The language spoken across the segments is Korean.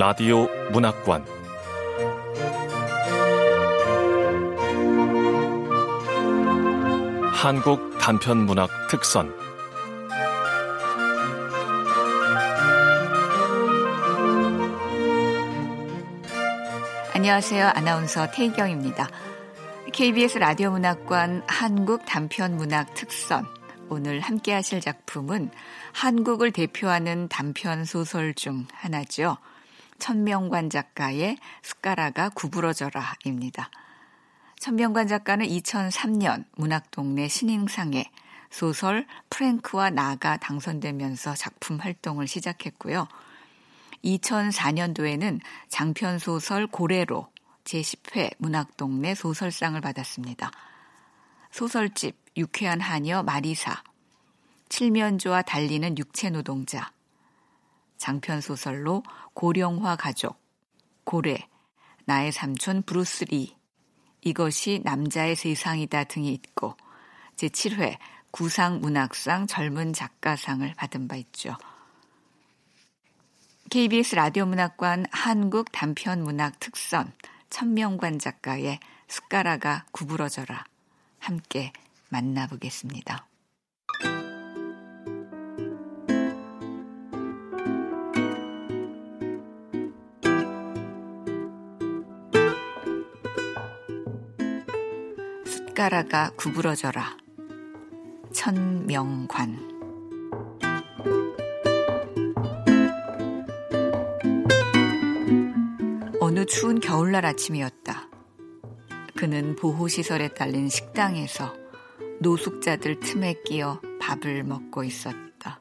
라디오 문학관 한국 단편 문학 특선 안녕하세요. 아나운서 태희경입니다. KBS 라디오 문학관 한국 단편 문학 특선 오늘 함께 하실 작품은 한국을 대표하는 단편 소설 중 하나죠. 천명관 작가의 숟가락아 구부러져라입니다. 천명관 작가는 2003년 문학동네 신인상에 소설 프랭크와 나가 당선되면서 작품 활동을 시작했고요. 2004년도에는 장편 소설 고래로 제10회 문학동네 소설상을 받았습니다. 소설집 유쾌한 하녀 마리사, 칠면조와 달리는 육체 노동자, 장편 소설로 고령화 가족, 고래, 나의 삼촌 브루스리, 이것이 남자의 세상이다 등이 있고 제7회 구상 문학상 젊은 작가상을 받은 바 있죠. KBS 라디오 문학관 한국 단편 문학 특선 천명관 작가의 숟가락아 구부러져라 함께 만나보겠습니다. 숟가락아 구부러져라 천명관 어느 추운 겨울날 아침이었다. 그는 보호시설에 딸린 식당에서 노숙자들 틈에 끼어 밥을 먹고 있었다.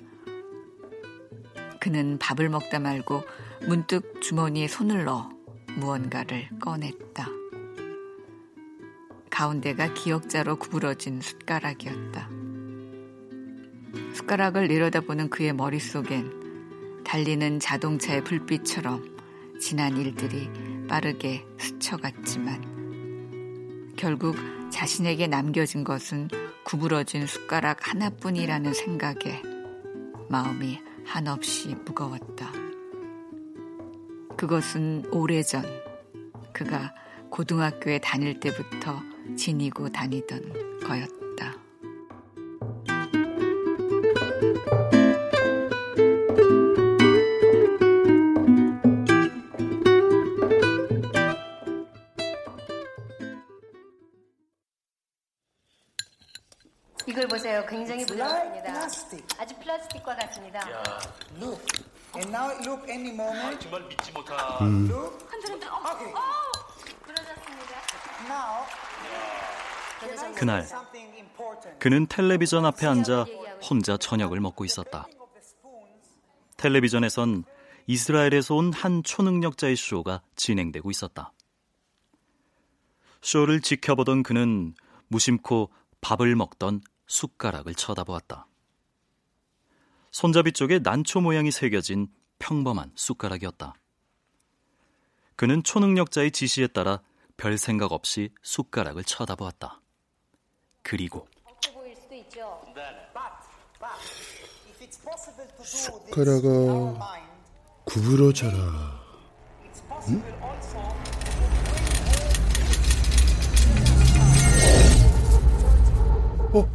그는 밥을 먹다 말고 문득 주머니에 손을 넣어 무언가를 꺼냈다. 가운데가 기역자로 구부러진 숟가락이었다. 숟가락을 내려다보는 그의 머릿속엔 달리는 자동차의 불빛처럼 지난 일들이 빠르게 스쳐갔지만 결국 자신에게 남겨진 것은 구부러진 숟가락 하나뿐이라는 생각에 마음이 한없이 무거웠다. 그것은 오래전 그가 고등학교에 다닐 때부터 지니고 다니던 거였다. 이걸 보세요. 굉장히 부드럽습니다. 아주 플라스틱과 같습니다. Look. And now look any moment. 정말 믿지 못한 Look. 흔들 흔들. 어머. Okay. 어! 부러졌습니다. Now 그날. 그는 텔레비전 앞에 앉아 혼자 저녁을 먹고 있었다. 텔레비전에선 이스라엘에서 온 한 초능력자의 쇼가 진행되고 있었다. 쇼를 지켜보던 그는 무심코 밥을 먹던 숟가락을 쳐다보았다. 손잡이 쪽에 난초 모양이 새겨진 평범한 숟가락이었다. 그는 초능력자의 지시에 따라 별 생각 없이 숟가락을 쳐다보았다. 그리고 숟가락아 구부러져라. possible also 어?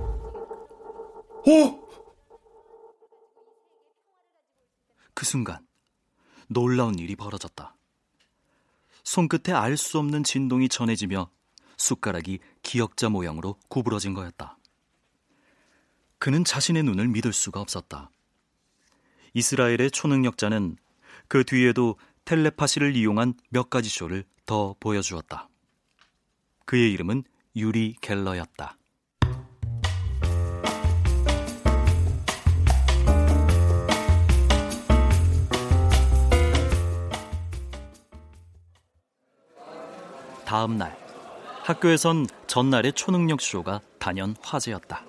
그 순간 놀라운 일이 벌어졌다. 손끝에 알 수 없는 진동이 전해지며 숟가락이 기역자 모양으로 구부러진 거였다. 그는 자신의 눈을 믿을 수가 없었다. 이스라엘의 초능력자는 그 뒤에도 텔레파시를 이용한 몇 가지 쇼를 더 보여주었다. 그의 이름은 유리 갤러였다. 다음 날 학교에선 전날의 초능력 쇼가 단연 화제였다.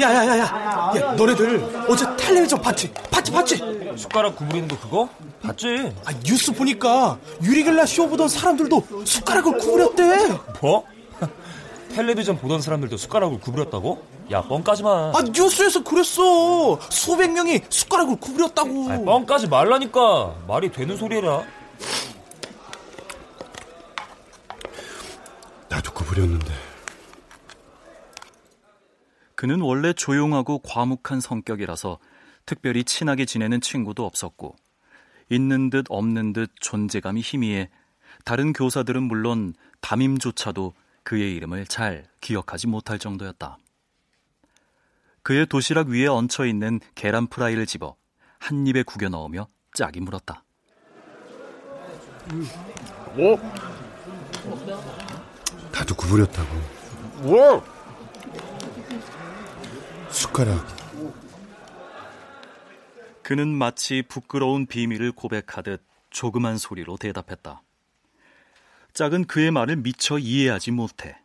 야야야 야 야, 너네들 어제 텔레비전 봤지? 봤지 봤지? 숟가락 구부리는 거 그거? 봤지? 아, 뉴스 보니까 유리겔라 쇼 보던 사람들도 숟가락을 구부렸대 뭐? 텔레비전 보던 사람들도 숟가락을 구부렸다고? 야, 뻥까지 마. 아, 뉴스에서 그랬어. 수백 명이 숟가락을 구부렸다고. 아니, 뻥까지 말라니까. 말이 되는 소리라. 나도 구부렸는데. 그는 원래 조용하고 과묵한 성격이라서 특별히 친하게 지내는 친구도 없었고 있는 듯 없는 듯 존재감이 희미해 다른 교사들은 물론 담임조차도 그의 이름을 잘 기억하지 못할 정도였다. 그의 도시락 위에 얹혀 있는 계란 프라이를 집어 한 입에 구겨 넣으며 짝이 물었다. 뭐? 나도 구부렸다고. 뭐? 숟가락. 그는 마치 부끄러운 비밀을 고백하듯 조그만 소리로 대답했다. 짝은 그의 말을 미처 이해하지 못해.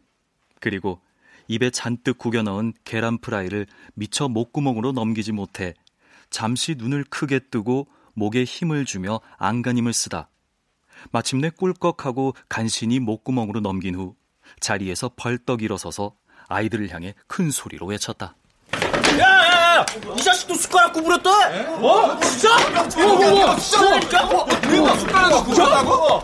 그리고 입에 잔뜩 구겨 넣은 계란 프라이를 미처 목구멍으로 넘기지 못해 잠시 눈을 크게 뜨고 목에 힘을 주며 안간힘을 쓰다. 마침내 꿀꺽하고 간신히 목구멍으로 넘긴 후 자리에서 벌떡 일어서서 아이들을 향해 큰 소리로 외쳤다. 야야야! 이 자식도 숟가락 구부렸다. 뭐? 진짜? 뭐, 뭐, 뭐, 진짜니까? 뭐, 숟가락을 구부렸다고?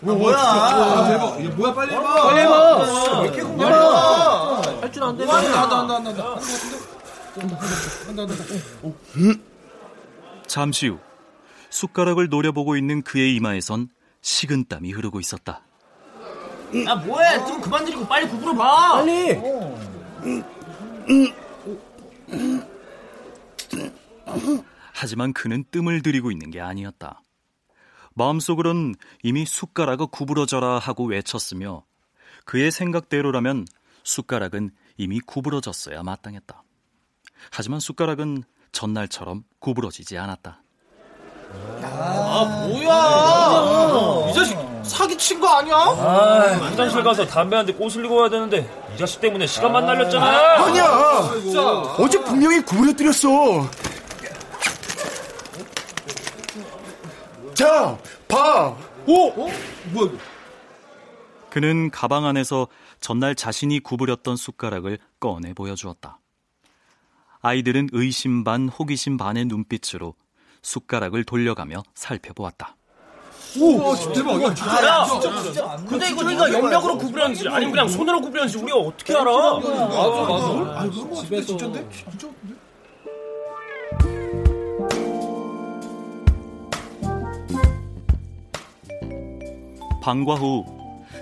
뭐, 뭐야? 대박. 이게 뭐야? 빨리 해봐. 빨리 해봐. 왜 이렇게 해봐. 할줄 안 되네. 한다, 한다, 한다, 한다. 한다, 한다. 잠시 후 숟가락을 노려보고 있는 그의 이마에선 식은땀이 흐르고 있었다. 아 뭐해? 좀 그만 들이고 빨리 구부려 봐. 빨리. 하지만 그는 뜸을 들이고 있는 게 아니었다. 마음속으론 이미 숟가락을 구부러져라 하고 외쳤으며 그의 생각대로라면 숟가락은 이미 구부러졌어야 마땅했다. 하지만 숟가락은 전날처럼 구부러지지 않았다. 아 뭐야? 이 자식 사기 친 거 아니야? 아, 화장실 가서 담배 한 대 꼬슬리고 와야 되는데 이 자식 때문에 시간만 날렸잖아. 아니야! 어제 분명히 구부려뜨렸어. 자, 봐! 오? 어? 뭐야? 그는 가방 안에서 전날 자신이 구부렸던 숟가락을 꺼내 보여주었다. 아이들은 의심 반 호기심 반의 눈빛으로 숟가락을 돌려가며 살펴보았다. 오, 대박. 야, 진짜. 야, 진짜, 진짜. 근데 이거 네가 염력으로 구부렸는지 아니면 그냥 손으로 구부렸는지 우리가 어떻게 알아? 맞아, 맞아. 아, 그런 거 같은데, 진짜인데? 진짜? 방과 후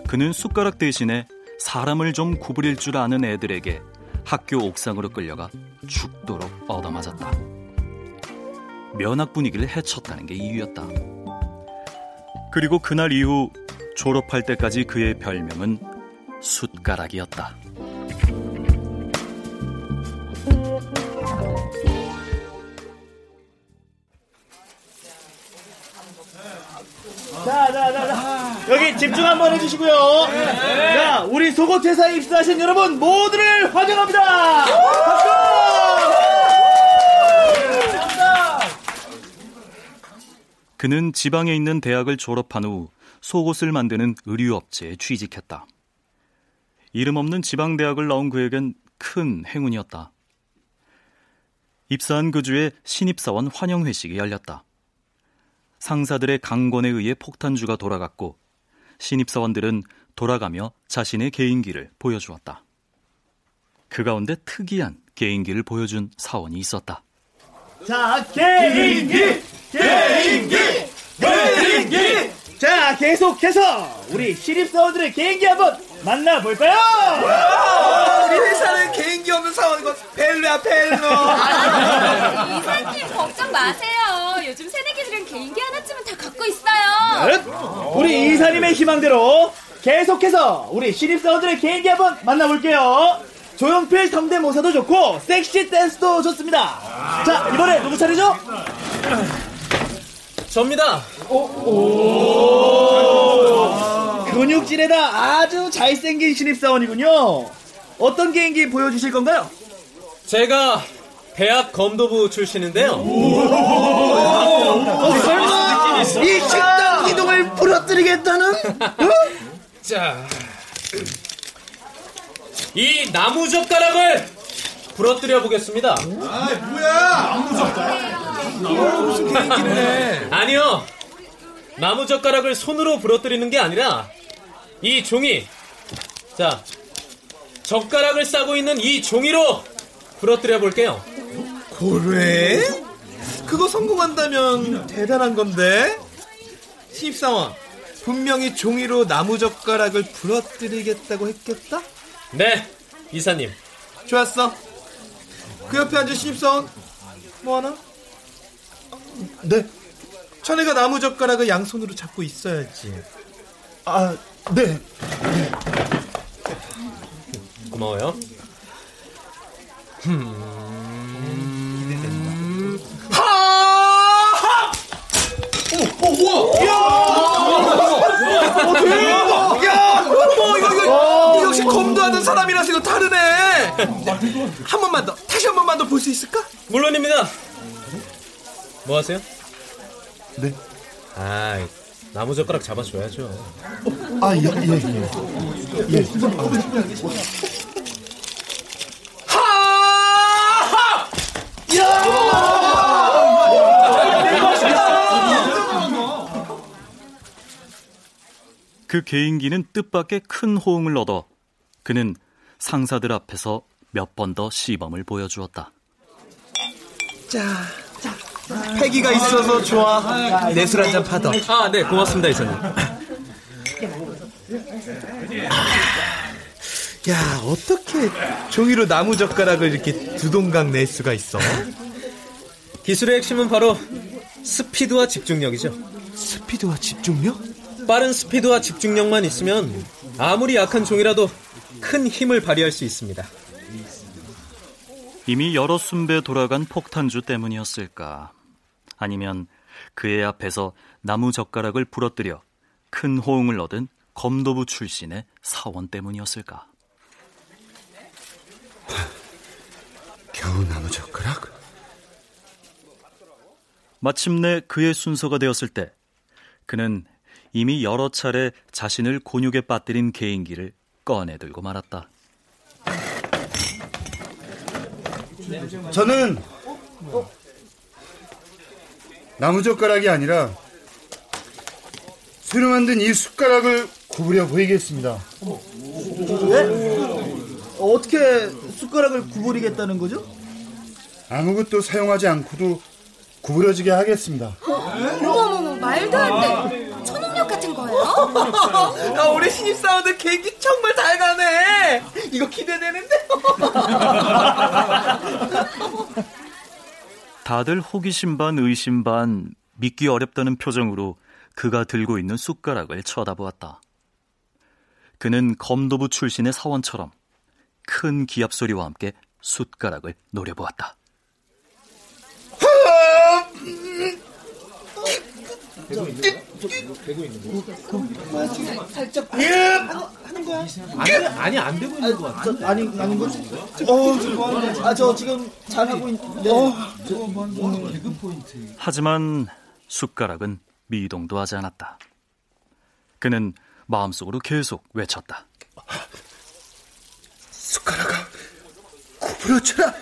그는 숟가락 대신에 사람을 좀 구부릴 줄 아는 애들에게 학교 옥상으로 끌려가 죽도록 얻어맞았다. 면학 분위기를 해쳤다는 게 이유였다. 그리고 그날 이후 졸업할 때까지 그의 별명은 숟가락이었다. 자, 자, 자, 자. 여기 집중 한번 해주시고요. 자, 우리 속옷 회사에 입사하신 여러분 모두를 환영합니다. 박수! 그는 지방에 있는 대학을 졸업한 후 속옷을 만드는 의류업체에 취직했다. 이름 없는 지방 대학을 나온 그에겐 큰 행운이었다. 입사한 그 주에 신입사원 환영 회식이 열렸다. 상사들의 강권에 의해 폭탄주가 돌아갔고 신입사원들은 돌아가며 자신의 개인기를 보여주었다. 그 가운데 특이한 개인기를 보여준 사원이 있었다. 자, 개인기! 개인기! 개인기! 자, 계속해서 우리 신입사원들의 개인기 한번 만나볼까요? 우리 회사는 개인기 없는 사원이고 벨루야, 벨루. 이사님 걱정 마세요. 요즘 새내기들은 개인기 하나쯤은 다 갖고 있어요. 우리 이사님의 희망대로 계속해서 우리 신입사원들의 개인기 한번 만나볼게요. 조용필 성대모사도 좋고 섹시 댄스도 좋습니다. 자 이번에 누구 차례죠? 접니다. 근육질에다 아주 잘생긴 신입사원이군요. 어떤 개인기 보여주실 건가요? 제가 대학 검도부 출신인데요. 이 식당 기둥을 부러뜨리겠다는? 자, 이 나무 젓가락을 부러뜨려 보겠습니다. 아, 뭐야? 나무 젓가락. 무슨 개인기를 해? 아니요. 나무 젓가락을 손으로 부러뜨리는 게 아니라 이 종이 자 젓가락을 싸고 있는 이 종이로 부러뜨려 볼게요. 그래? 그거 성공한다면 대단한 건데? 신입사원, 분명히 종이로 나무 젓가락을 부러뜨리겠다고 했겠다? 네, 이사님. 좋았어. 그 옆에 앉은 신입사원, 뭐 하나? 네. 자네가 나무 젓가락을 양손으로 잡고 있어야지. 아, 네. 고마워요. 하하! 오, 오, 우와! 야! 어, 대박! 야! 어, 이거, 이거, 이거 역시 검도하는 사람이라서 이거 다르네! 한 번만 더, 다시 한 번만 더 볼 수 있을까? 물론입니다. 뭐 하세요? 네. 아, 나무 젓가락 잡아줘야죠. 아, 예, 예, 예. 예. 하하! 그 개인기는 뜻밖의 큰 호응을 얻어 그는 상사들 앞에서 몇 번 더 시범을 보여주었다. 자, 패기가 있어서 좋아. 내술 한잔 받아. 아, 네, 고맙습니다, 이사님. 야, 어떻게 종이로 나무 젓가락을 이렇게 두 동강 낼 수가 있어? 기술의 핵심은 바로 스피드와 집중력이죠. 스피드와 집중력? 빠른 스피드와 집중력만 있으면 아무리 약한 종이라도 큰 힘을 발휘할 수 있습니다. 이미 여러 순배 돌아간 폭탄주 때문이었을까? 아니면 그의 앞에서 나무 젓가락을 부러뜨려 큰 호응을 얻은 검도부 출신의 사원 때문이었을까? 겨우 나무 젓가락? 마침내 그의 순서가 되었을 때 그는 이미 여러 차례 자신을 곤욕에 빠뜨린 개인기를 꺼내들고 말았다. 저는 나무젓가락이 아니라 새로 만든 이 숟가락을 구부려 보이겠습니다. 어떻게 숟가락을 구부리겠다는 거죠? 아무것도 사용하지 않고도 구부러지게 하겠습니다. 어머머머, 말도 안 돼. 같은 거예요? 야, 우리 신입 사원들 계기 정말 잘 가네. 이거 기대되는데? 다들 호기심 반 의심 반 믿기 어렵다는 표정으로 그가 들고 있는 숟가락을 쳐다보았다. 그는 검도부 출신의 사원처럼 큰 기합 소리와 함께 숟가락을 노려보았다. 아니, 안 되고 있는 거 같아. 아니, 아닌 거지? 어, 아, 저 지금 잘 하고 있는데. 어, 개그 포인트. 하지만 숟가락은 미동도 하지 않았다. 그는 마음속으로 계속 외쳤다. 숟가락아, 구부러져라.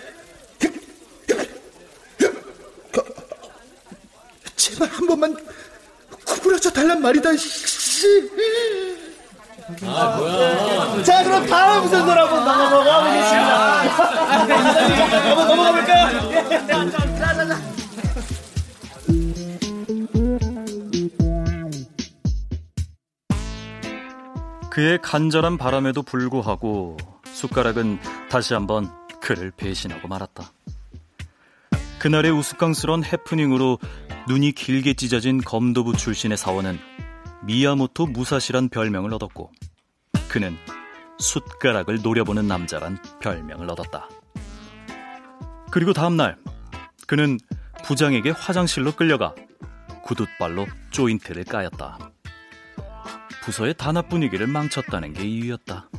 제발 한 번만 구부러져 달란 말이다. 씨. 자, 그럼 다음 순서로 한번 넘어가 보겠습니다. 한번 넘어가 볼까요? 자, 자, 자. 그의 간절한 바람에도 불구하고 숟가락은 다시 한번 그를 배신하고 말았다. 그날의 우스꽝스러운 해프닝으로 눈이 길게 찢어진 검도부 출신의 사원은 미야모토 무사시란 별명을 얻었고 그는 숟가락을 노려보는 남자란 별명을 얻었다. 그리고 다음날 그는 부장에게 화장실로 끌려가 구둣발로 조인트를 까였다. 부서의 단합 분위기를 망쳤다는 게 이유였다.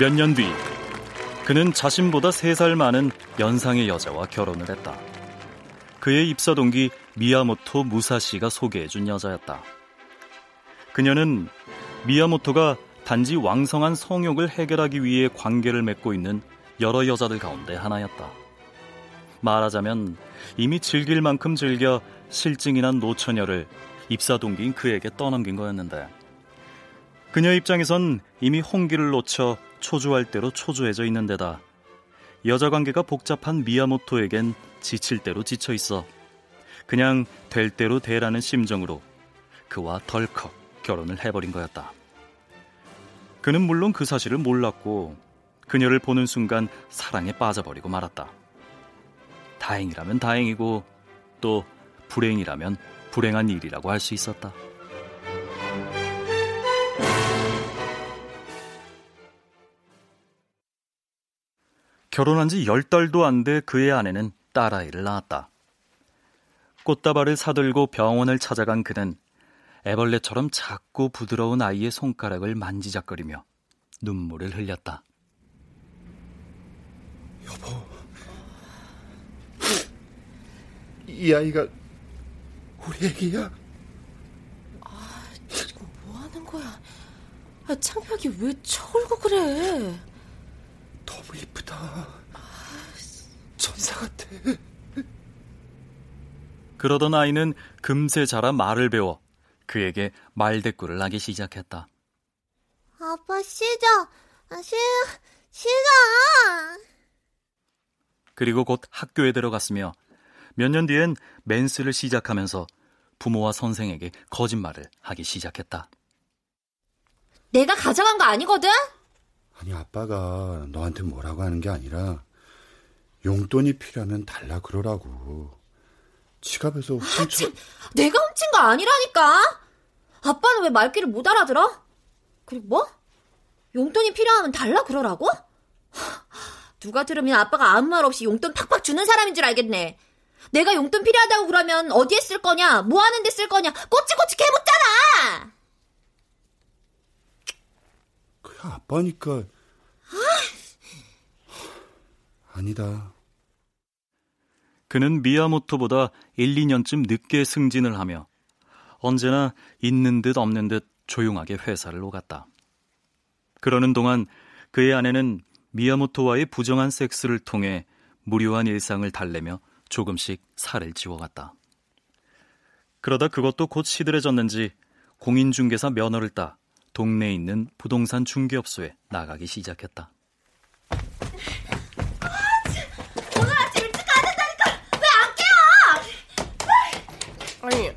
몇 년 뒤 그는 자신보다 세 살 많은 연상의 여자와 결혼을 했다. 그의 입사 동기 미야모토 무사시가 소개해준 여자였다. 그녀는 미야모토가 단지 왕성한 성욕을 해결하기 위해 관계를 맺고 있는 여러 여자들 가운데 하나였다. 말하자면 이미 즐길 만큼 즐겨 실증이 난 노처녀를 입사 동기인 그에게 떠넘긴 거였는데 그녀 입장에선 이미 홍기를 놓쳐 초조할 대로 초조해져 있는 데다 여자 관계가 복잡한 미야모토에겐 지칠 대로 지쳐 있어 그냥 될 대로 되라는 심정으로 그와 덜컥 결혼을 해버린 거였다. 그는 물론 그 사실을 몰랐고 그녀를 보는 순간 사랑에 빠져버리고 말았다. 다행이라면 다행이고 또 불행이라면 불행한 일이라고 할 수 있었다. 결혼한 지열 달도 안 돼 그의 아내는 딸아이를 낳았다. 꽃다발을 사들고 병원을 찾아간 그는 애벌레처럼 작고 부드러운 아이의 손가락을 만지작거리며 눈물을 흘렸다. 여보, 이 아이가 우리 애기야? 아, 지금 뭐 하는 거야? 아, 창벽이 왜 쳐울고 그래? 너무 이쁘다. 천사 같아. 그러던 아이는 금세 자라 말을 배워 그에게 말대꾸를 하기 시작했다. 아빠 쉬자. 쉬, 쉬자. 그리고 곧 학교에 들어갔으며 몇 년 뒤엔 맨스를 시작하면서 부모와 선생에게 거짓말을 하기 시작했다. 내가 가져간 거 아니거든? 아니 아빠가 너한테 뭐라고 하는 게 아니라 용돈이 필요하면 달라 그러라고. 지갑에서 훔쳐. 아, 내가 훔친 거 아니라니까. 아빠는 왜 말귀를 못 알아들어? 그리고 뭐? 용돈이 필요하면 달라 그러라고? 누가 들으면 아빠가 아무 말 없이 용돈 팍팍 주는 사람인 줄 알겠네. 내가 용돈 필요하다고 그러면 어디에 쓸 거냐? 뭐 하는데 쓸 거냐? 꼬치꼬치 개묻잖아! 그야 아빠니까. 아니다. 그는 미야모토보다 1, 2년쯤 늦게 승진을 하며 언제나 있는 듯 없는 듯 조용하게 회사를 오갔다. 그러는 동안 그의 아내는 미야모토와의 부정한 섹스를 통해 무료한 일상을 달래며 조금씩 살을 지워갔다. 그러다 그것도 곧 시들해졌는지 공인중개사 면허를 따 동네에 있는 부동산 중개업소에 나가기 시작했다. 오늘 아침 일찍 가야 된다니까 왜 안 깨워? 아니,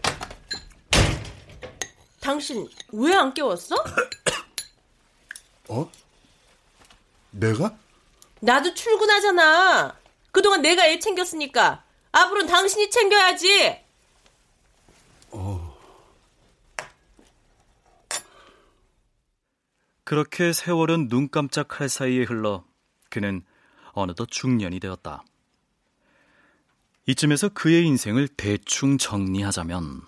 당신 왜 안 깨웠어? 어? 내가? 나도 출근하잖아. 그동안 내가 애 챙겼으니까 앞으로는 당신이 챙겨야지. 그렇게 세월은 눈 깜짝할 사이에 흘러 그는 어느덧 중년이 되었다. 이쯤에서 그의 인생을 대충 정리하자면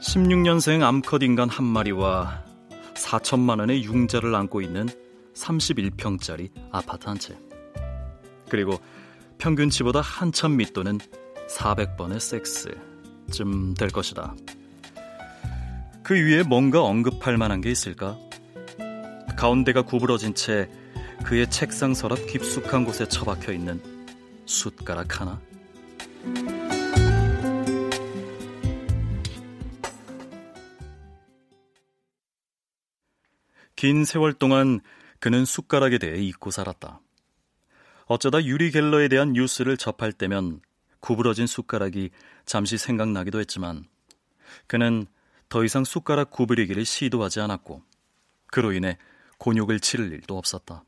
16년생 암컷 인간 한 마리와 4천만 원의 융자를 안고 있는 31평짜리 아파트 한 채. 그리고 평균치보다 한참 밑도는 400번의 섹스쯤 될 것이다. 그 위에 뭔가 언급할 만한 게 있을까? 가운데가 구부러진 채 그의 책상 서랍 깊숙한 곳에 처박혀 있는 숟가락 하나? 긴 세월 동안 그는 숟가락에 대해 잊고 살았다. 어쩌다 유리 갤러에 대한 뉴스를 접할 때면 구부러진 숟가락이 잠시 생각나기도 했지만 그는 더 이상 숟가락 구부리기를 시도하지 않았고 그로 인해 곤욕을 치를 일도 없었다.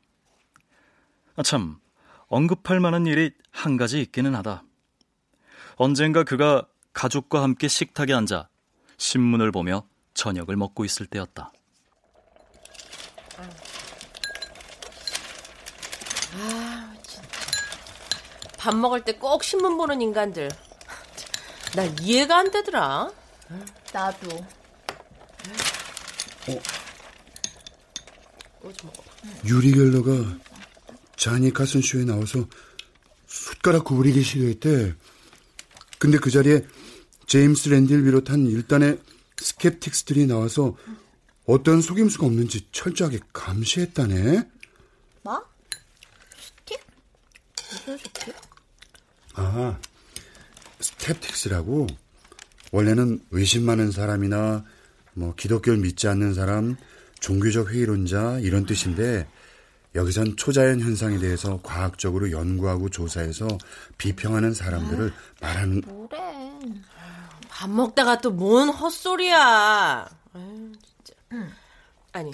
아, 참, 언급할 만한 일이 한 가지 있기는 하다. 언젠가 그가 가족과 함께 식탁에 앉아 신문을 보며 저녁을 먹고 있을 때였다. 아. 밥 먹을 때 꼭 신문 보는 인간들. 나 이해가 안 되더라. 나도. 어. 유리 갤러가 자니 카슨 쇼에 나와서 숟가락 구부리기 시도했대. 근데 그 자리에 제임스 랜딜 비롯한 일단의 스캡틱스들이 나와서 어떤 속임수가 없는지 철저하게 감시했다네. 뭐? skeptic? 아, skeptics라고 원래는 의심 많은 사람이나 뭐 기독교를 믿지 않는 사람, 종교적 회의론자 이런 뜻인데 여기선 초자연 현상에 대해서 과학적으로 연구하고 조사해서 비평하는 사람들을 말하는 뭐래? 밥 먹다가 또 뭔 헛소리야. 아유, 진짜. 아니,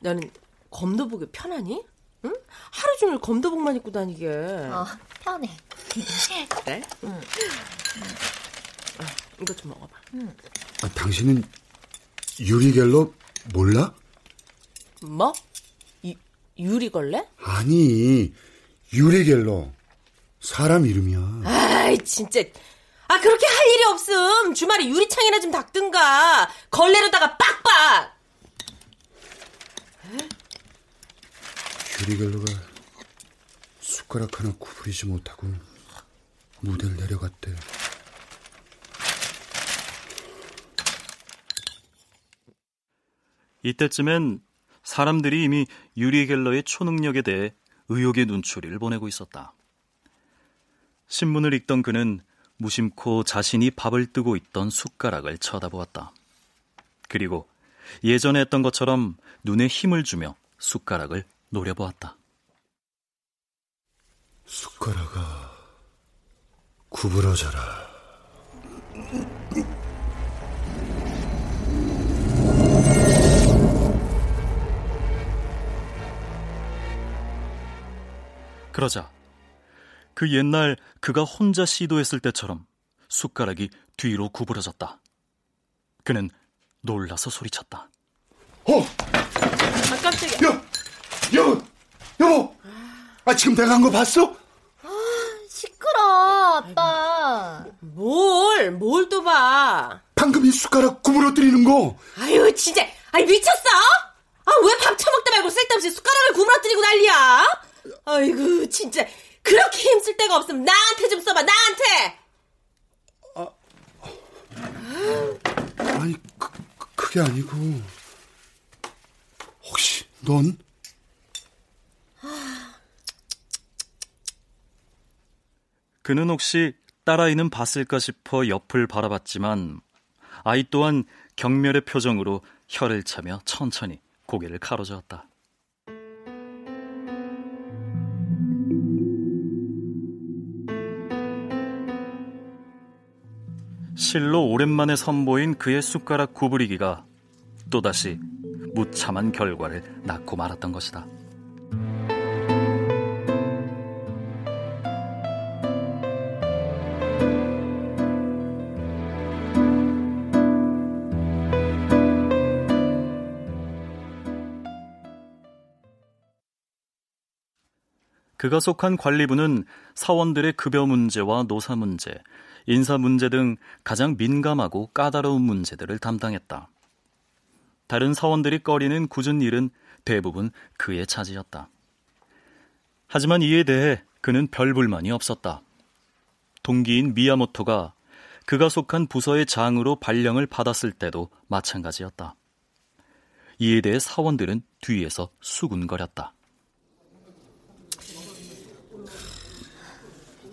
너는 검도복이 편하니? 응? 하루 종일 검도복만 입고 다니게. 어, 편해. 그래? 응. 아, 이거 좀 먹어봐. 아, 당신은 유리 갤러 몰라? 뭐? 유, 유리걸레? 아니, 유리 갤러 사람 이름이야. 아이, 진짜. 아, 그렇게 할 일이 없음. 주말에 유리창이나 좀 닦든가. 걸레로다가 빡빡! 유리 갤러가 숟가락 하나 구부리지 못하고 무대를 내려갔대. 이때쯤엔 사람들이 이미 유리 갤러의 초능력에 대해 의혹의 눈초리를 보내고 있었다. 신문을 읽던 그는 무심코 자신이 밥을 뜨고 있던 숟가락을 쳐다보았다. 그리고 예전에 했던 것처럼 눈에 힘을 주며 숟가락을 노려보았다. 숟가락아, 구부러져라. 그러자 그 옛날 그가 혼자 시도했을 때처럼 숟가락이 뒤로 구부러졌다. 그는 놀라서 소리쳤다. 어! 아, 깜짝이야. 야! 여보! 여보! 아, 지금 내가 한 거 봤어? 시끄러, 아빠. 뭘, 뭘 또 봐. 방금 이 숟가락 구부러뜨리는 거. 아유, 진짜. 아니, 미쳤어? 아, 왜 밥 처먹다 말고 쓸데없이 숟가락을 구부러뜨리고 난리야? 아이고, 진짜. 그렇게 힘쓸 데가 없으면 나한테 좀 써봐, 나한테! 아니, 그, 그게 아니고. 혹시 넌? 그는 혹시 딸아이는 봤을까 싶어 옆을 바라봤지만 아이 또한 경멸의 표정으로 혀를 차며 천천히 고개를 가로저었다. 실로 오랜만에 선보인 그의 숟가락 구부리기가 또다시 무참한 결과를 낳고 말았던 것이다. 그가 속한 관리부는 사원들의 급여 문제와 노사 문제, 인사 문제 등 가장 민감하고 까다로운 문제들을 담당했다. 다른 사원들이 꺼리는 굳은 일은 대부분 그의 차지였다. 하지만 이에 대해 그는 별 불만이 없었다. 동기인 미야모토가 그가 속한 부서의 장으로 발령을 받았을 때도 마찬가지였다. 이에 대해 사원들은 뒤에서 수군거렸다.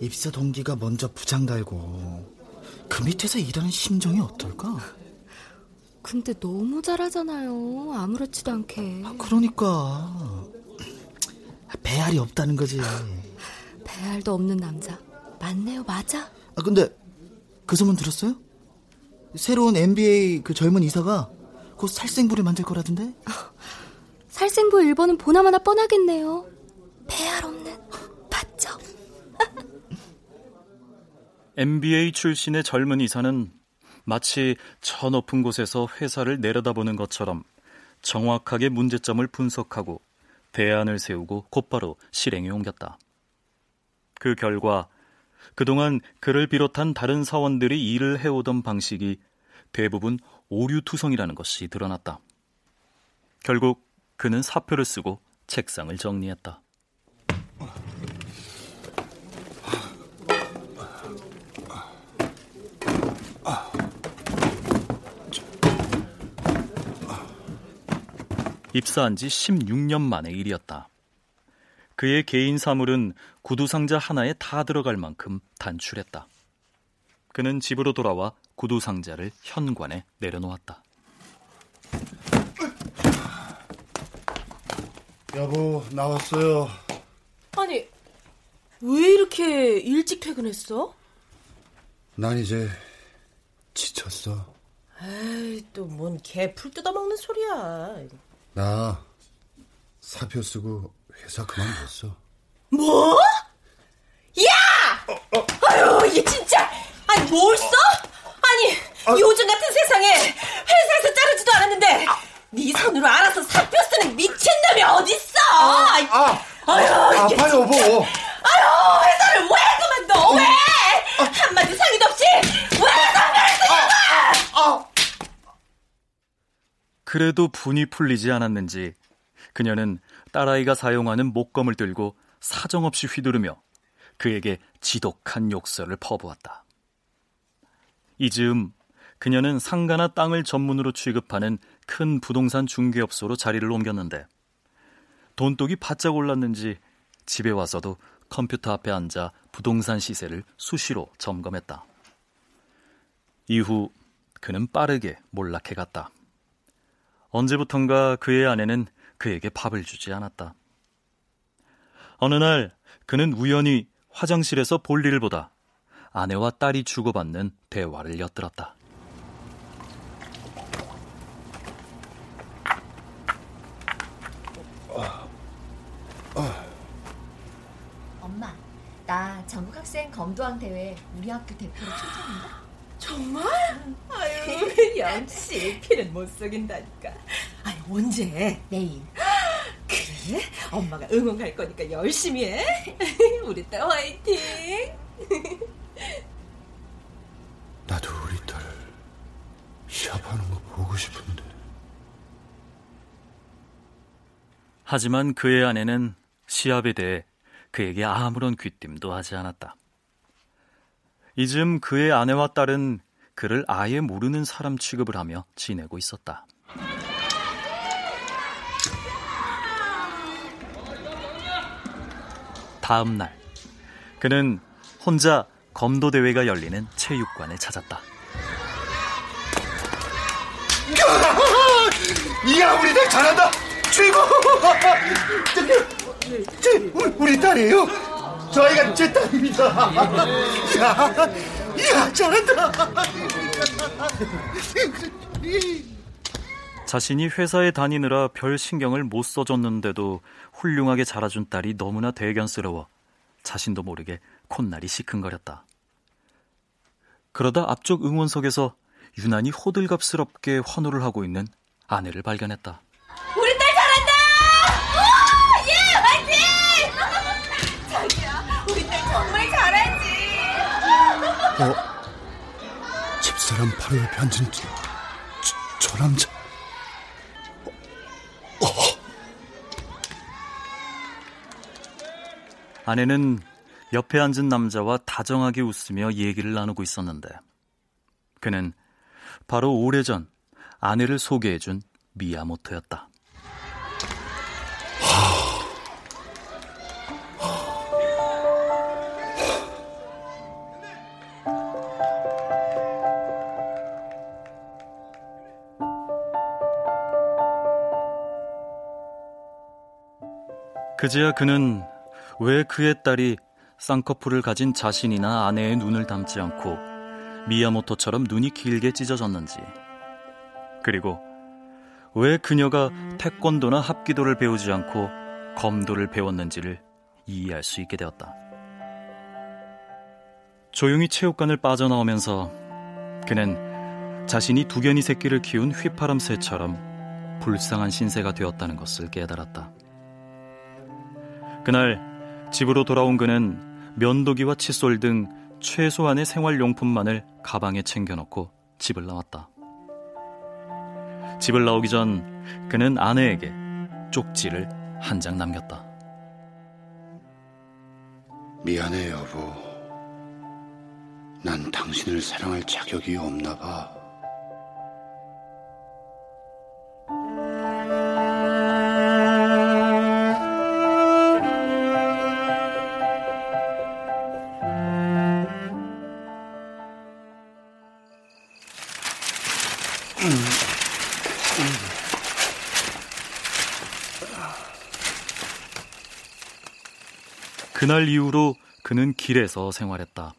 입사 동기가 먼저 부장 달고 그 밑에서 일하는 심정이 어떨까? 근데 너무 잘하잖아요. 아무렇지도 않게. 그러니까 배알이 없다는 거지. 배알도 없는 남자. 맞네요, 맞아. 아 근데 그 소문 들었어요? 새로운 NBA 그 젊은 이사가 곧 살생부를 만들 거라던데? 살생부 일본은 보나마나 뻔하겠네요. 배알 없는 맞죠? MBA 출신의 젊은 이사는 마치 저 높은 곳에서 회사를 내려다보는 것처럼 정확하게 문제점을 분석하고 대안을 세우고 곧바로 실행에 옮겼다. 그 결과 그동안 그를 비롯한 다른 사원들이 일을 해오던 방식이 대부분 오류투성이라는 것이 드러났다. 결국 그는 사표를 쓰고 책상을 정리했다. 입사한 지 16년 만의 일이었다. 그의 개인 사물은 구두 상자 하나에 다 들어갈 만큼 단출했다. 그는 집으로 돌아와 구두 상자를 현관에 내려놓았다. 여보, 나왔어요. 아니, 왜 이렇게 일찍 퇴근했어? 난 이제 지쳤어. 에이, 또 뭔 개 풀 뜯어먹는 소리야. 나 사표 쓰고 회사 그만뒀어. 뭐? 야! 아유, 이게 진짜. 아니, 뭘 써? 아니, 요즘 같은 세상에 회사에서 자르지도 않았는데 네 손으로 알아서 사표 쓰는 미친놈이 어딨어? 아, 아, 아유, 이게 아파 여보. 아유, 회사를 왜 그만둬? 왜? 한마디 상의도 없이 왜 상가를 쓰냐고! 그래도 분이 풀리지 않았는지 그녀는 딸아이가 사용하는 목검을 들고 사정없이 휘두르며 그에게 지독한 욕설을 퍼부었다. 이 즈음 그녀는 상가나 땅을 전문으로 취급하는 큰 부동산 중개업소로 자리를 옮겼는데 돈독이 바짝 올랐는지 집에 와서도 컴퓨터 앞에 앉아 부동산 시세를 수시로 점검했다. 이후 그는 빠르게 몰락해 갔다. 언제부턴가 그의 아내는 그에게 밥을 주지 않았다. 어느 날 그는 우연히 화장실에서 볼일을 보다 아내와 딸이 주고받는 대화를 엿들었다. 엄마, 나 전국 학생 검도왕 대회 우리 학교 대표로 초청한다. 정말? 아유, 역시 피는 못 속인다니까. 아니, 언제? 내일. 그래? 엄마가 응원 갈 거니까 열심히 해. 우리 딸 화이팅. 나도 우리 딸 시합하는 거 보고 싶은데. 하지만 그의 아내는 시합에 대해 그에게 아무런 귀띔도 하지 않았다. 이즘 그의 아내와 딸은 그를 아예 모르는 사람 취급을 하며 지내고 있었다. 다음 날, 그는 혼자 검도 대회가 열리는 체육관에 찾았다. 이야, 우리 딸 잘한다! 최고! 저, 우리, 우리 딸이에요? 저 아이가 제 딸입니다. 이야, 이야, 잘한다! 자신이 회사에 다니느라 별 신경을 못 써줬는데도 훌륭하게 자라준 딸이 너무나 대견스러워 자신도 모르게 콧날이 시큰거렸다. 그러다 앞쪽 응원석에서 유난히 호들갑스럽게 환호를 하고 있는 아내를 발견했다. 정말 잘하지. 어? 집사람 바로 옆에 앉은 저, 저, 저 남자. 아내는 옆에 앉은 남자와 다정하게 웃으며 얘기를 나누고 있었는데 그는 바로 오래전 아내를 소개해준 미야모토였다. 그제야 그는 왜 그의 딸이 쌍꺼풀을 가진 자신이나 아내의 눈을 닮지 않고 미야모토처럼 눈이 길게 찢어졌는지 그리고 왜 그녀가 태권도나 합기도를 배우지 않고 검도를 배웠는지를 이해할 수 있게 되었다. 조용히 체육관을 빠져나오면서 그는 자신이 두견이 새끼를 키운 휘파람 새처럼 불쌍한 신세가 되었다는 것을 깨달았다. 그날 집으로 돌아온 그는 면도기와 칫솔 등 최소한의 생활용품만을 가방에 챙겨놓고 집을 나왔다. 집을 나오기 전 그는 아내에게 쪽지를 한 장 남겼다. 미안해 여보. 난 당신을 사랑할 자격이 없나 봐. 그날 이후로 그는 길에서 생활했다.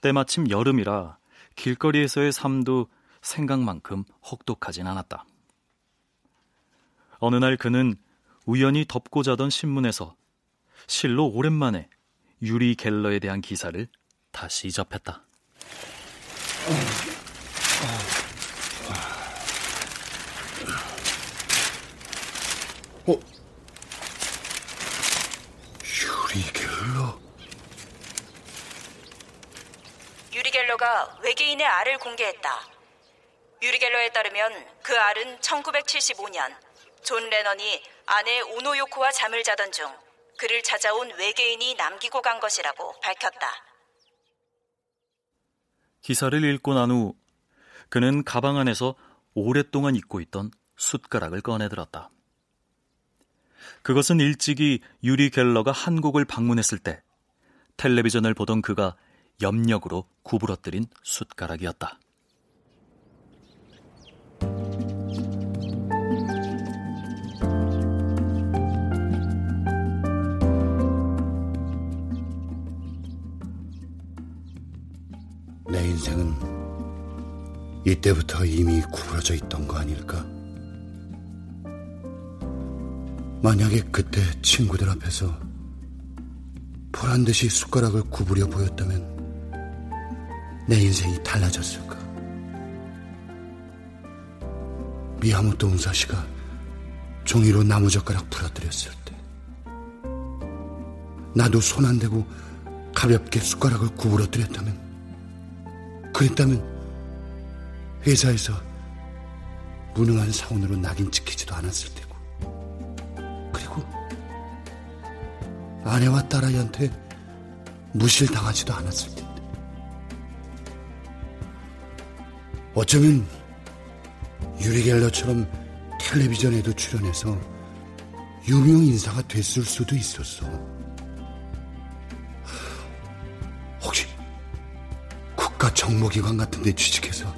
때마침 여름이라 길거리에서의 삶도 생각만큼 혹독하진 않았다. 어느 날 그는 우연히 덮고 자던 신문에서 실로 오랜만에 유리 갤러에 대한 기사를 다시 접했다. 어? 유리 겔러? 유리 겔러가 외계인의 알을 공개했다. 유리 겔러에 따르면 그 알은 1975년 존 레넌이 아내 오노 요코와 잠을 자던 중 그를 찾아온 외계인이 남기고 간 것이라고 밝혔다. 기사를 읽고 난 후 그는 가방 안에서 오랫동안 잊고 있던 숟가락을 꺼내들었다. 그것은 일찍이 유리 갤러가 한국을 방문했을 때 텔레비전을 보던 그가 염력으로 구부러뜨린 숟가락이었다. 내 인생은 이때부터 이미 구부러져 있던 거 아닐까? 만약에 그때 친구들 앞에서 보란 듯이 숟가락을 구부려 보였다면 내 인생이 달라졌을까? 미야모토 운사시가 종이로 나무젓가락 부러뜨렸을 때 나도 손 안 대고 가볍게 숟가락을 구부러뜨렸다면 그랬다면 회사에서 무능한 사원으로 낙인 찍히지도 않았을 테고 그리고 아내와 딸아이한테 무실당하지도 않았을 어쩌면 유리 갤러처럼 텔레비전에도 출연해서 유명 인사가 됐을 수도 있었어. 혹시 국가 정보기관 같은 데 취직해서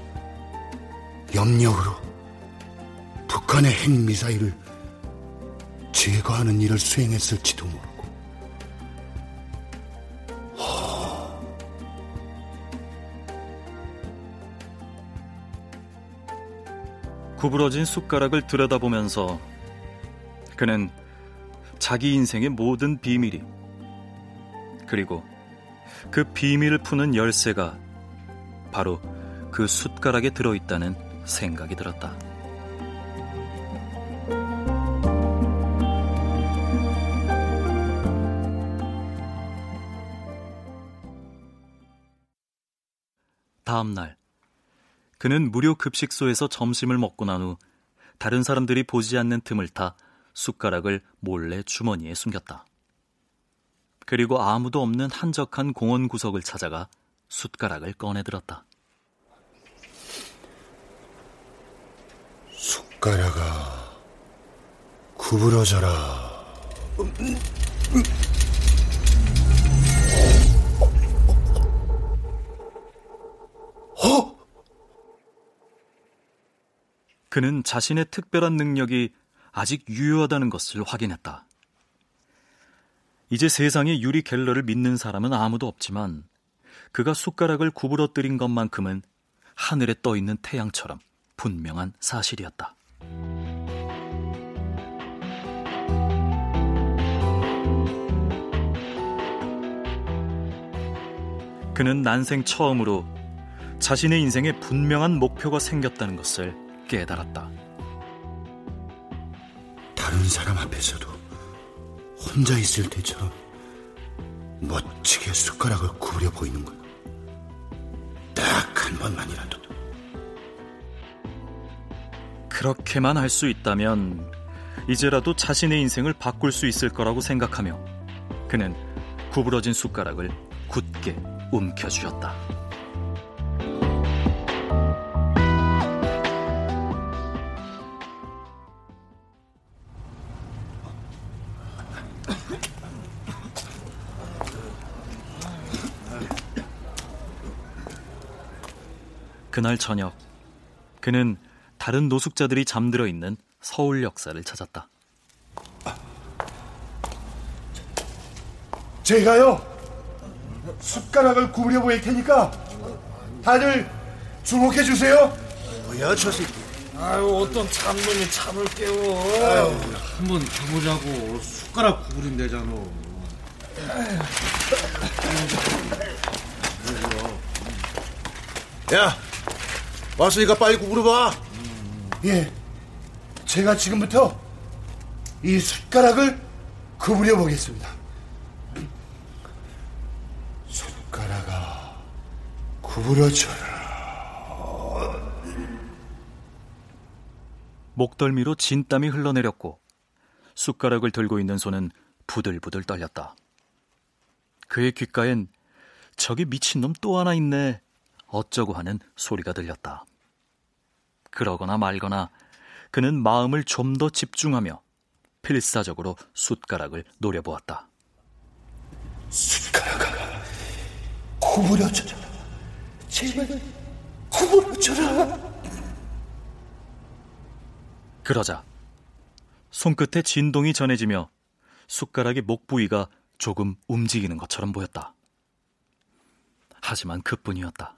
염력으로 북한의 핵미사일을 제거하는 일을 수행했을지도 모르 구부러진 숟가락을 들여다보면서 그는 자기 인생의 모든 비밀이 그리고 그 비밀을 푸는 열쇠가 바로 그 숟가락에 들어있다는 생각이 들었다. 다음 날, 그는 무료 급식소에서 점심을 먹고 난 후 다른 사람들이 보지 않는 틈을 타 숟가락을 몰래 주머니에 숨겼다. 그리고 아무도 없는 한적한 공원 구석을 찾아가 숟가락을 꺼내들었다. 숟가락아, 구부러져라. 어? 그는 자신의 특별한 능력이 아직 유효하다는 것을 확인했다. 이제 세상에 유리 갤러를 믿는 사람은 아무도 없지만 그가 숟가락을 구부러뜨린 것만큼은 하늘에 떠 있는 태양처럼 분명한 사실이었다. 그는 난생 처음으로 자신의 인생에 분명한 목표가 생겼다는 것을 깨달았다. 다른 사람 앞에서도 혼자 있을 때처럼 멋지게 숟가락을 구부려 보이는 거야. 딱 한 번만이라도. 그렇게만 할 수 있다면 이제라도 자신의 인생을 바꿀 수 있을 거라고 생각하며 그는 구부러진 숟가락을 굳게 움켜쥐었다. 그날 저녁 그는 다른 노숙자들이 잠들어 있는 서울 역사를 찾았다. 제가요 숟가락을 구부려 보일 테니까 다들 주목해 주세요. 뭐야 저 새끼. 아유 어떤 참놈이 참을 깨워. 한번 가보자고 숟가락 구부린대잖아. 야 왔으니까 빨리 구부려봐. 예, 제가 지금부터 이 숟가락을 구부려 보겠습니다. 숟가락아 구부러져라. 목덜미로 진땀이 흘러내렸고 숟가락을 들고 있는 손은 부들부들 떨렸다. 그의 귓가엔 저기 미친놈 또 하나 있네 어쩌고 하는 소리가 들렸다. 그러거나 말거나 그는 마음을 좀 더 집중하며 필사적으로 숟가락을 노려보았다. 숟가락아 구부러져라. 제발 구부러져라. 그러자 손끝에 진동이 전해지며 숟가락의 목 부위가 조금 움직이는 것처럼 보였다. 하지만 그뿐이었다.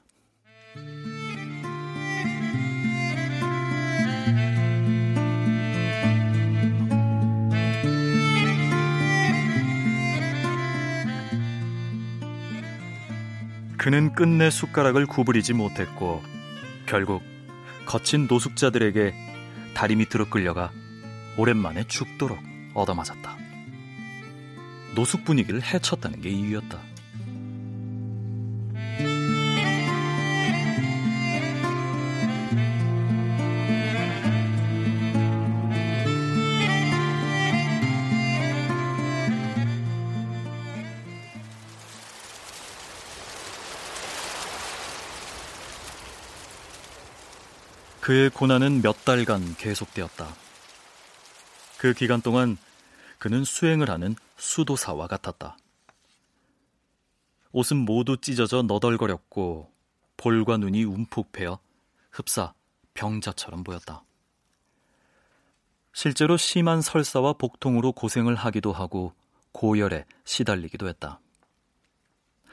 그는 끝내 숟가락을 구부리지 못했고 결국 거친 노숙자들에게 다리 밑으로 끌려가 오랜만에 죽도록 얻어맞았다. 노숙 분위기를 해쳤다는 게 이유였다. 그의 고난은 몇 달간 계속되었다. 그 기간 동안 그는 수행을 하는 수도사와 같았다. 옷은 모두 찢어져 너덜거렸고 볼과 눈이 움푹 패어 흡사 병자처럼 보였다. 실제로 심한 설사와 복통으로 고생을 하기도 하고 고열에 시달리기도 했다.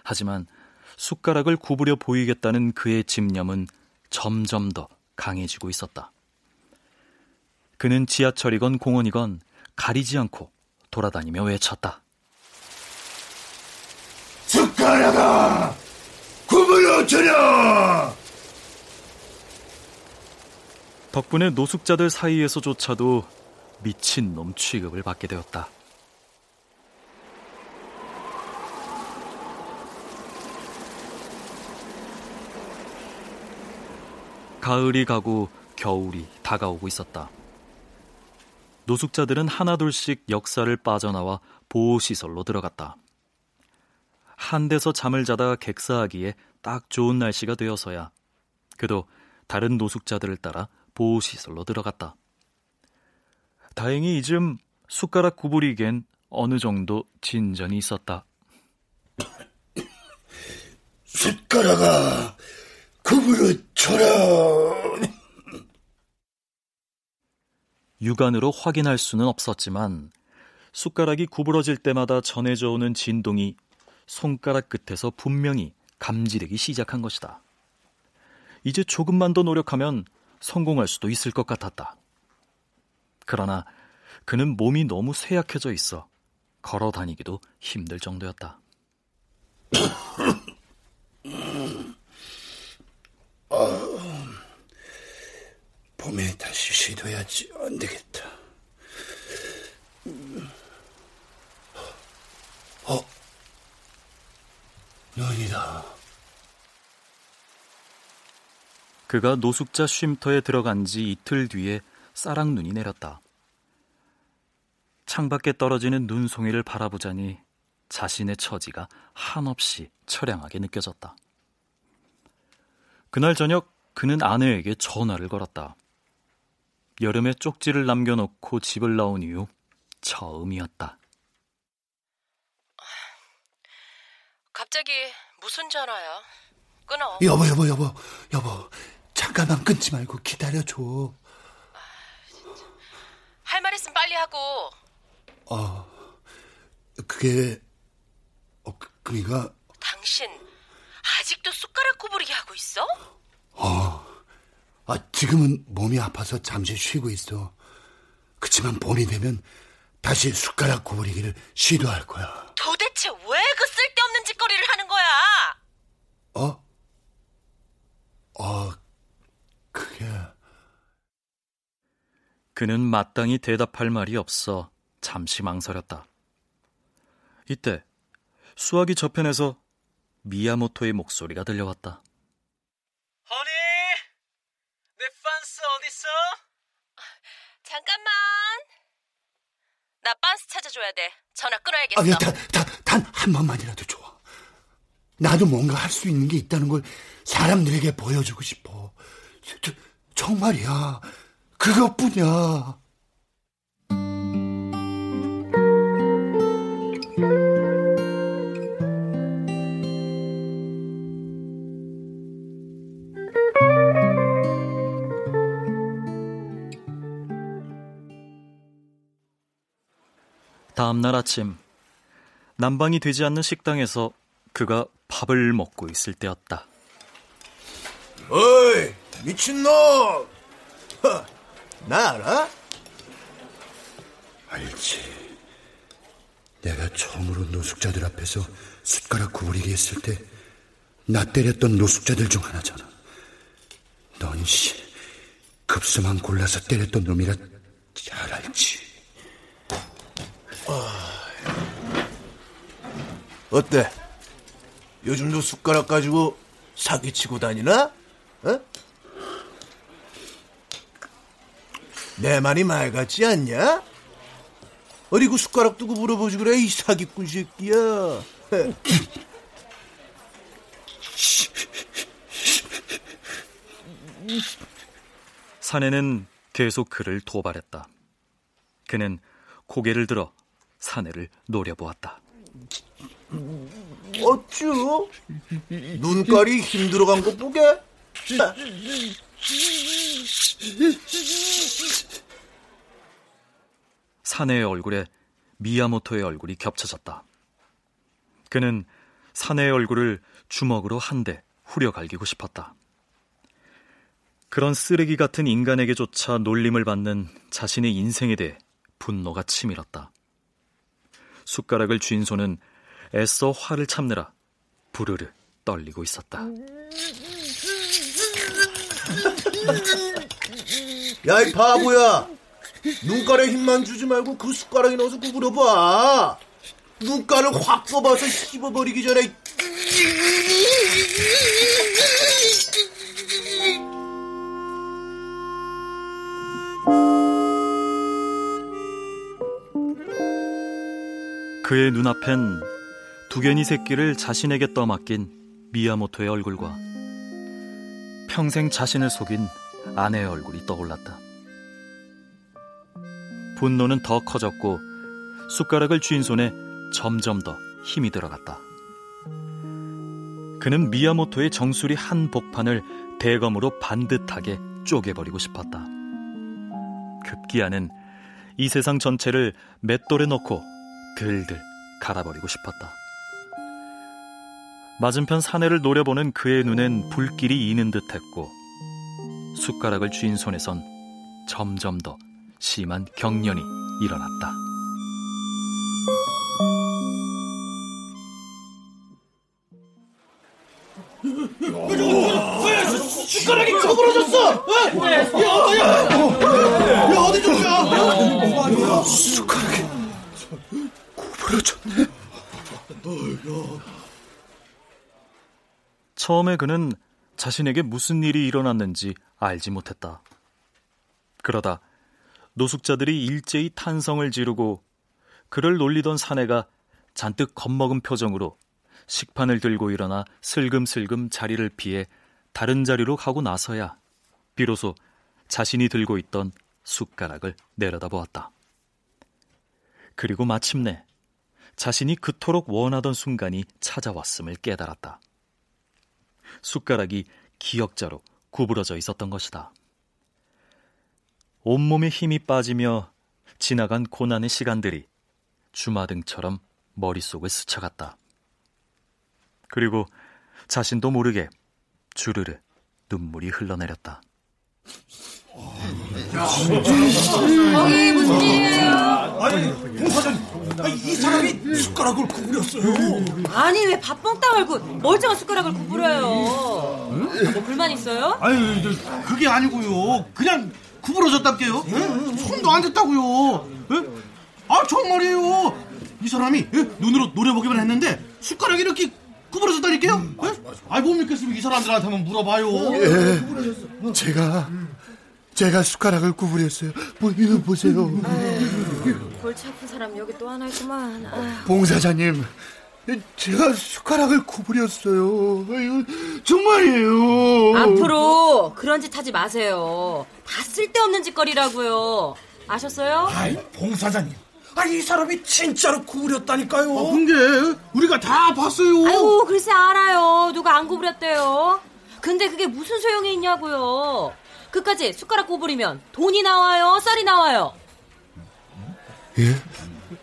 하지만 숟가락을 구부려 보이겠다는 그의 집념은 점점 더 강해지고 있었다. 그는 지하철이건 공원이건 가리지 않고 돌아다니며 외쳤다. 숟가락아 구부러져라. 덕분에 노숙자들 사이에서조차도 미친놈 취급을 받게 되었다. 가을이 가고 겨울이 다가오고 있었다. 노숙자들은 하나둘씩 역사를 빠져나와 보호시설로 들어갔다. 한 데서 잠을 자다 객사하기에 딱 좋은 날씨가 되어서야 그도 다른 노숙자들을 따라 보호시설로 들어갔다. 다행히 이즘 숟가락 구부리기엔 어느 정도 진전이 있었다. 숟가락아 구부러져라. 육안으로 확인할 수는 없었지만 숟가락이 구부러질 때마다 전해져 오는 진동이 손가락 끝에서 분명히 감지되기 시작한 것이다. 이제 조금만 더 노력하면 성공할 수도 있을 것 같았다. 그러나 그는 몸이 너무 쇠약해져 있어 걸어 다니기도 힘들 정도였다. 어, 봄에 다시 시도해야지 안 되겠다. 어, 눈이다. 그가 노숙자 쉼터에 들어간 지 이틀 뒤에 싸락눈이 내렸다. 창밖에 떨어지는 눈송이를 바라보자니 자신의 처지가 한없이 처량하게 느껴졌다. 그날 저녁 그는 아내에게 전화를 걸었다. 여름에 쪽지를 남겨놓고 집을 나온 이후 처음이었다. 갑자기 무슨 전화야? 끊어. 여보, 여보, 여보, 여보. 잠깐만 끊지 말고 기다려줘. 할말 있으면 빨리 하고. 어, 그게, 어, 그, 그니까, 당신 아직도 숟가락 구부리기 하고 있어? 어, 아, 지금은 몸이 아파서 잠시 쉬고 있어. 그치만 봄이 되면 다시 숟가락 구부리기를 시도할 거야. 도대체 왜 그 쓸데없는 짓거리를 하는 거야? 어? 어, 그게. 그는 마땅히 대답할 말이 없어 잠시 망설였다. 이때 수화기 저편에서 미야모토의 목소리가 들려왔다. 허니, 내 빤스 어딨어? 잠깐만. 나 빤스 찾아줘야 돼. 전화 끊어야겠어. 아, 야, 단, 단, 단 한 번만이라도 줘. 나도 뭔가 할 수 있는 게 있다는 걸 사람들에게 보여주고 싶어. 저, 정말이야. 그것뿐이야. 다음 날 아침 난방이 되지 않는 식당에서 그가 밥을 먹고 있을 때였다. 어이 미친놈! 허, 나 알아? 알지. 내가 처음으로 노숙자들 앞에서 숟가락 구부리기 했을 때 나 때렸던 노숙자들 중 하나잖아. 넌 씨, 급수만 골라서 때렸던 놈이라 잘 알지. 어때? 요즘도 숟가락 가지고 사기치고 다니나? 어? 내 말이 말 같지 않냐? 어디 그 숟가락 두고 물어보지 그래 이 사기꾼 새끼야. 사내는 계속 그를 도발했다. 그는 고개를 들어 사내를 노려보았다. 어쭈? 눈깔이 힘들어간 거 보게? 사내의 얼굴에 미야모토의 얼굴이 겹쳐졌다. 그는 사내의 얼굴을 주먹으로 한 대 후려갈기고 싶었다. 그런 쓰레기 같은 인간에게조차 놀림을 받는 자신의 인생에 대해 분노가 치밀었다. 숟가락을 쥔 손은 애써 화를 참느라 부르르 떨리고 있었다. 야, 이 바보야! 눈깔에 힘만 주지 말고 그 숟가락에 넣어서 구부려봐! 눈깔을 확 뽑아서 씹어버리기 전에. 그의 눈앞엔 두견이 새끼를 자신에게 떠맡긴 미야모토의 얼굴과 평생 자신을 속인 아내의 얼굴이 떠올랐다. 분노는 더 커졌고 숟가락을 쥔 손에 점점 더 힘이 들어갔다. 그는 미야모토의 정수리 한 복판을 대검으로 반듯하게 쪼개버리고 싶었다. 급기야는 이 세상 전체를 맷돌에 넣고 들들 갈아버리고 싶었다. 맞은편 사내를 노려보는 그의 눈엔 불길이 이는 듯했고 숟가락을 쥔 손에선 점점 더 심한 경련이 일어났다. 숟가락이 거부러졌어! 야, 야, 야, 야, 어디 좀 가! 숟가락이 구부러졌네. 처음에 그는 자신에게 무슨 일이 일어났는지 알지 못했다. 그러다 노숙자들이 일제히 탄성을 지르고 그를 놀리던 사내가 잔뜩 겁먹은 표정으로 식판을 들고 일어나 슬금슬금 자리를 피해 다른 자리로 가고 나서야 비로소 자신이 들고 있던 숟가락을 내려다 보았다. 그리고 마침내 자신이 그토록 원하던 순간이 찾아왔음을 깨달았다. 숟가락이 기역자로 구부러져 있었던 것이다. 온몸에 힘이 빠지며 지나간 고난의 시간들이 주마등처럼 머릿속을 스쳐갔다. 그리고 자신도 모르게 주르르 눈물이 흘러내렸다. 거기 무슨 일이에요? 아니, 홍사장, 이 사람이 숟가락을 구부렸어요. 아니 왜 밥봉 따말고 멀쩡한 숟가락을 구부려요? 뭐 불만 있어요? 아니, 저, 그게 아니고요. 그냥 구부러졌답게요. 예? 손도 안 댔다고요. 예? 아, 정말이에요. 이 사람이 예? 눈으로 노려보기만 했는데 숟가락이 이렇게 구부러졌다니까요. 예? 아이 못 믿겠으면 이 사람들한테 한번 물어봐요. 예, 제가 제가 숟가락을 구부렸어요. 보, 이거 보세요. 골치 아픈 사람 여기 또 하나 있구만. 아휴. 봉사자님, 제가 숟가락을 구부렸어요. 아유, 정말이에요. 앞으로 그런 짓 하지 마세요. 다 쓸데없는 짓거리라고요. 아셨어요? 아이, 봉사장님. 아, 이 사람이 진짜로 구부렸다니까요. 아, 근데 우리가 다 봤어요. 아유, 글쎄 알아요. 누가 안 구부렸대요. 근데 그게 무슨 소용이 있냐고요. 그까지 숟가락 구부리면 돈이 나와요, 쌀이 나와요. 예?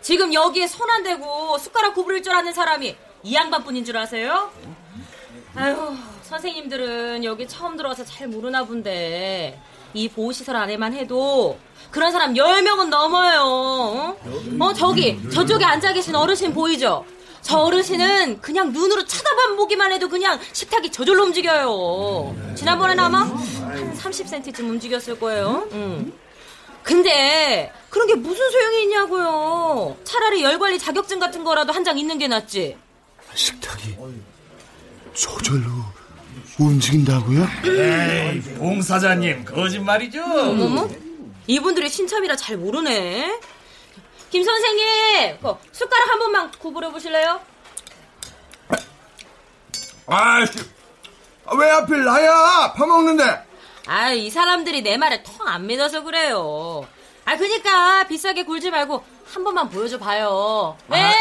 지금 여기에 손 안 대고 숟가락 구부릴 줄 아는 사람이 이 양반뿐인 줄 아세요? 아유, 선생님들은 여기 처음 들어와서 잘 모르나 본데 이 보호시설 안에만 해도 그런 사람 10명은 넘어요. 어? 어, 저기 저쪽에 앉아 계신 어르신 보이죠? 저 어르신은 그냥 눈으로 쳐다만 보기만 해도 그냥 식탁이 저절로 움직여요. 지난번에는 아마 한 30cm쯤 움직였을 거예요. 음. 근데 그런 게 무슨 소용이 있냐고요. 차라리 열관리 자격증 같은 거라도 한 장 있는 게 낫지. 식탁이 저절로 움직인다고요? 에이, 봉사자님 거짓말이죠? 어머머? 이분들이 신참이라 잘 모르네. 김 선생님, 그 숟가락 한 번만 구부려 보실래요? 아, 왜 하필 나야? 밥 먹는데. 아, 이 사람들이 내 말을 통안 믿어서 그래요. 아, 그니까 비싸게 굴지 말고 한 번만 보여줘 봐요. 왜?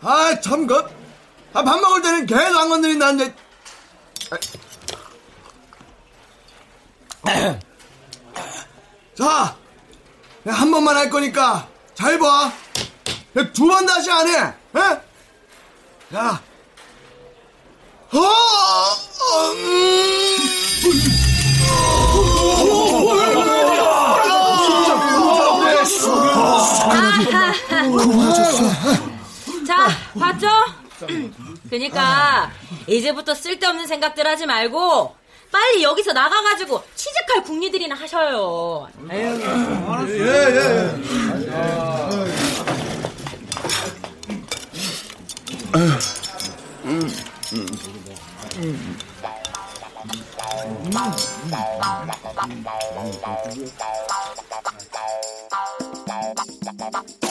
아, 참, 그, 아, 밥 먹을 때는 계속 안 건드린다는데. 자, 한 번만 할 거니까 잘 봐. 두 번 다시 안 해. 에? 야. 어, 자, 봤죠? 그니까 이제부터 쓸데없는 생각들 하지 말고 빨리 여기서 나가가지고 취직할 국리들이나 하셔요. 에휴. 예, 예, 음, 음. 음.